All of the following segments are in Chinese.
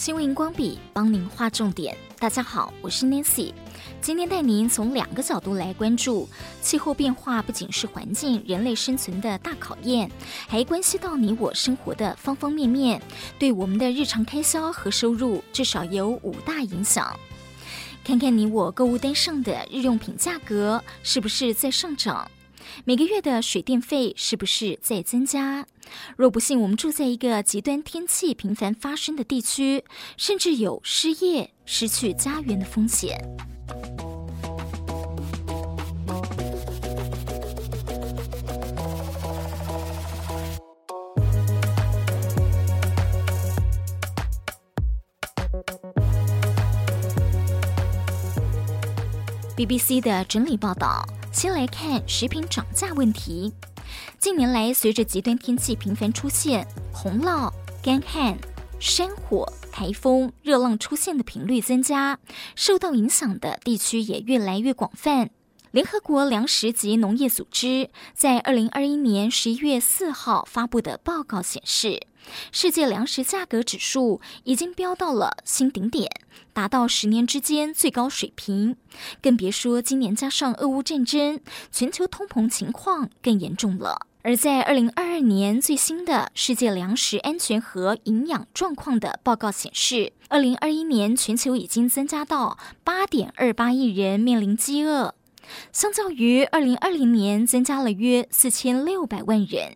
新闻荧光笔帮您划重点。大家好，我是 Nancy，今天带您从两个角度来关注气候变化，不仅是环境、人类生存的大考验，还关系到你我生活的方方面面，对我们的日常开销和收入至少有五大影响。看看你我购物单上的日用品价格是不是在上涨？每个月的水电费是不是在增加？若不幸我们住在一个极端天气频繁发生的地区，甚至有失业、失去家园的风险。BBC 的整理报道。先来看食品涨价问题。近年来，随着极端天气频繁出现，洪涝、干旱、山火、台风、热浪出现的频率增加，受到影响的地区也越来越广泛。联合国粮食及农业组织在二零二一年十一月四号发布的报告显示，世界粮食价格指数已经飙到了新顶点，达到十年之间最高水平。更别说今年加上俄乌战争，全球通膨情况更严重了。而在二零二二年最新的世界粮食安全和营养状况的报告显示，二零二一年全球已经增加到八点二八亿人面临饥饿。相较于二零二零年，增加了约四千六百万人。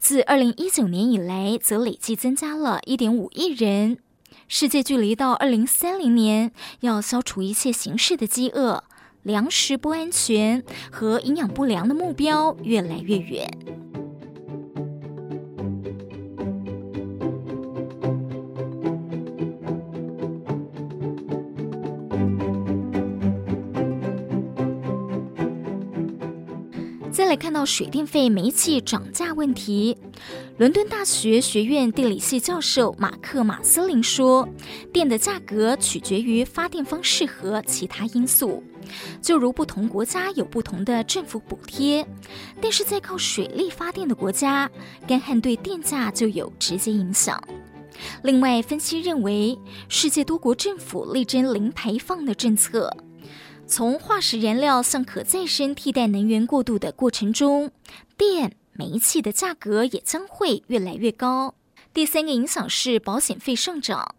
自二零一九年以来，则累计增加了一点五亿人。世界距离到二零三零年要消除一切形式的饥饿、粮食不安全和营养不良的目标越来越远。再来看到水电费、煤气涨价问题，伦敦大学学院地理系教授马克·马斯林说：“电的价格取决于发电方式和其他因素，就如不同国家有不同的政府补贴，但是在靠水力发电的国家，干旱对电价就有直接影响。另外，分析认为，世界多国政府力争零排放的政策。”从化石燃料向可再生替代能源过渡的过程中，电、煤气的价格也将会越来越高。第三个影响是保险费上涨。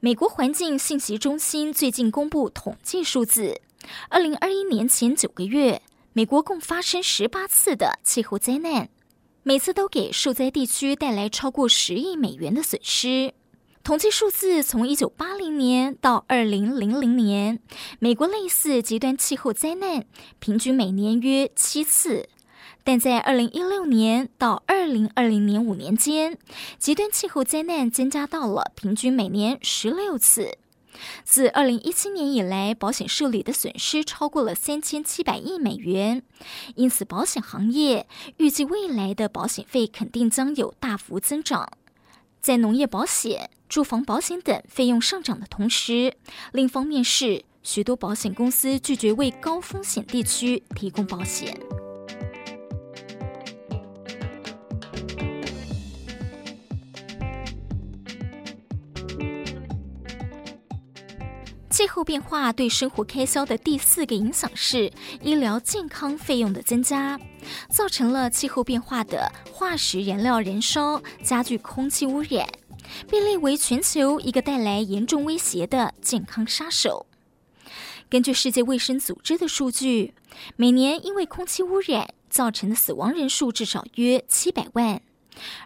美国环境信息中心最近公布统计数字：二零二一年前九个月，美国共发生十八次的气候灾难，每次都给受灾地区带来超过十亿美元的损失。统计数字从一九八零年到二零零零年，美国类似极端气候灾难平均每年约七次，但在二零一六年到二零二零年五年间，极端气候灾难增加到了平均每年十六次。自二零一七年以来，保险受理的损失超过了三千七百亿美元，因此保险行业预计未来的保险费肯定将有大幅增长。在农业保险、住房保险等费用上涨的同时，另一方面是许多保险公司拒绝为高风险地区提供保险。气候变化对生活开销的第四个影响是医疗健康费用的增加。造成了气候变化的化石燃料燃烧加剧空气污染，被列为全球一个带来严重威胁的健康杀手。根据世界卫生组织的数据，每年因为空气污染造成的死亡人数至少约七百万，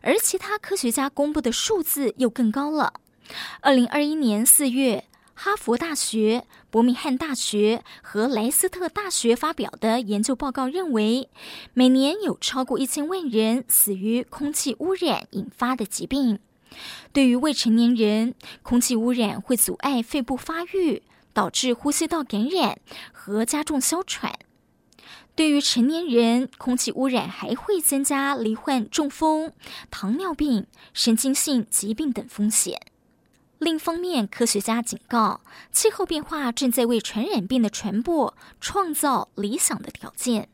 而其他科学家公布的数字又更高了。二零二一年四月。哈佛大学、伯明翰大学和莱斯特大学发表的研究报告认为，每年有超过一千万人死于空气污染引发的疾病。对于未成年人，空气污染会阻碍肺部发育，导致呼吸道感染和加重哮喘；对于成年人，空气污染还会增加罹患中风、糖尿病、神经性疾病等风险。另一方面，科学家警告，气候变化正在为传染病的传播创造理想的条件。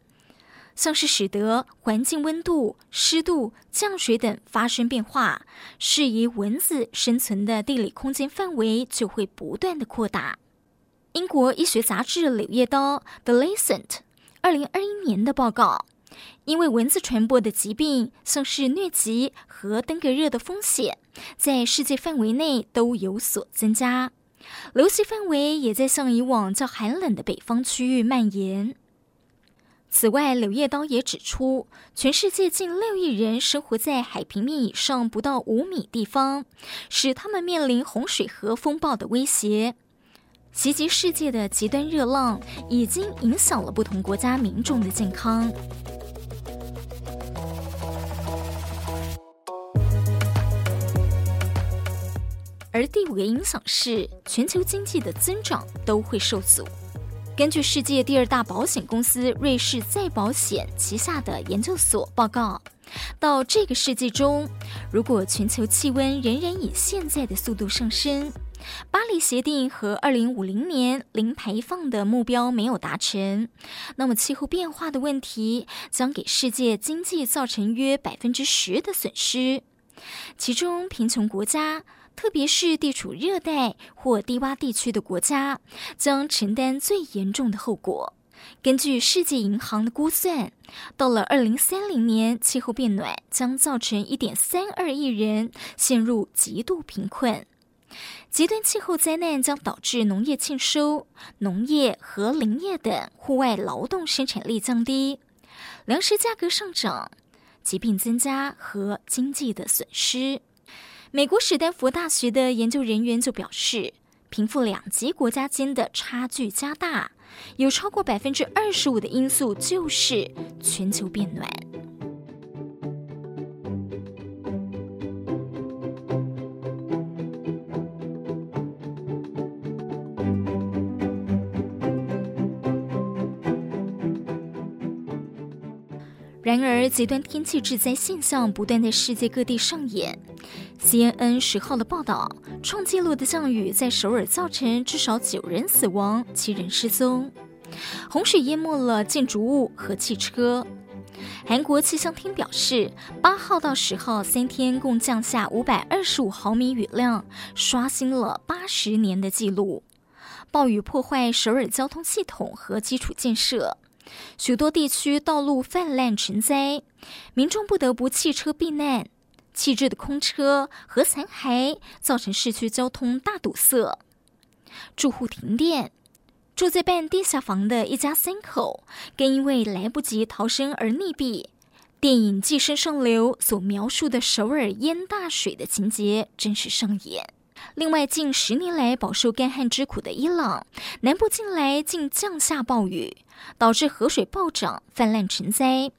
像是使得环境温度、湿度、降水等发生变化，适宜蚊子生存的地理空间范围就会不断的扩大。英国医学杂志《柳叶刀》The Lancet 二零二一年的报告，因为蚊子传播的疾病，像是疟疾和登革热的风险，在世界范围内都有所增加，流行范围也在向以往较寒冷的北方区域蔓延。此外，柳叶刀也指出，全世界近六亿人生活在海平面以上不到五米地方，使他们面临洪水和风暴的威胁。袭击世界的极端热浪已经影响了不同国家民众的健康。而第五个影响是，全球经济的增长都会受阻。根据世界第二大保险公司瑞士再保险旗下的研究所报告，到这个世纪中，如果全球气温仍然以现在的速度上升，巴黎协定和二零五零年零排放的目标没有达成，那么气候变化的问题将给世界经济造成约百分之十的损失，其中贫穷国家。特别是地处热带或低洼地区的国家，将承担最严重的后果。根据世界银行的估算，到了二零三零年，气候变暖将造成一点三二亿人陷入极度贫困。极端气候灾难将导致农业欠收、农业和林业等户外劳动生产力降低、粮食价格上涨、疾病增加和经济的损失。美国史丹佛大学的研究人员就表示，贫富两极国家间的差距加大，有超过百分之二十五的因素就是全球变暖。然而，极端天气致灾现象不断在世界各地上演。CNN 十号的报道，创纪录的降雨在首尔造成至少九人死亡、七人失踪，洪水淹没了建筑物和汽车。韩国气象厅表示，八号到十号三天共降下五百二十五毫米雨量，刷新了八十年的纪录。暴雨破坏首尔交通系统和基础建设，许多地区道路泛滥成灾，民众不得不弃车避难。弃置的空车和残骸造成市区交通大堵塞，住户停电。住在半地下房的一家三口更因为来不及逃生而溺毙。电影《寄生上流》所描述的首尔淹大水的情节真实上演。另外，近十年来饱受干旱之苦的伊朗南部近来竟降下暴雨，导致河水暴涨，泛滥成灾。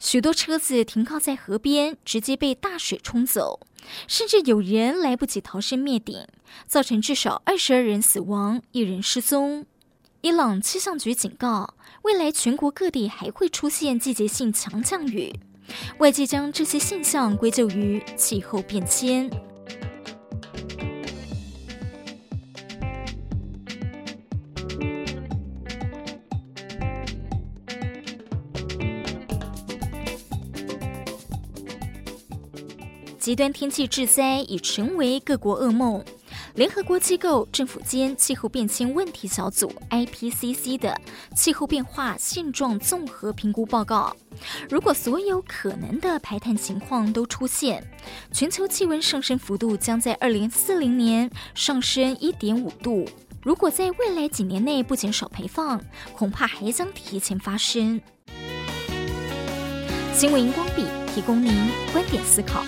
许多车子停靠在河边，直接被大水冲走，甚至有人来不及逃生灭顶，造成至少二十二人死亡，一人失踪。伊朗气象局警告，未来全国各地还会出现季节性强降雨，外界将这些现象归咎于气候变迁。极端天气致灾已成为各国噩梦。联合国机构政府间气候变迁问题小组 （IPCC） 的气候变化现状综合评估报告，如果所有可能的排碳情况都出现，全球气温上升幅度将在二零四零年上升一点五度。如果在未来几年内不减少排放，恐怕还将提前发生。新闻荧光笔提供您观点思考。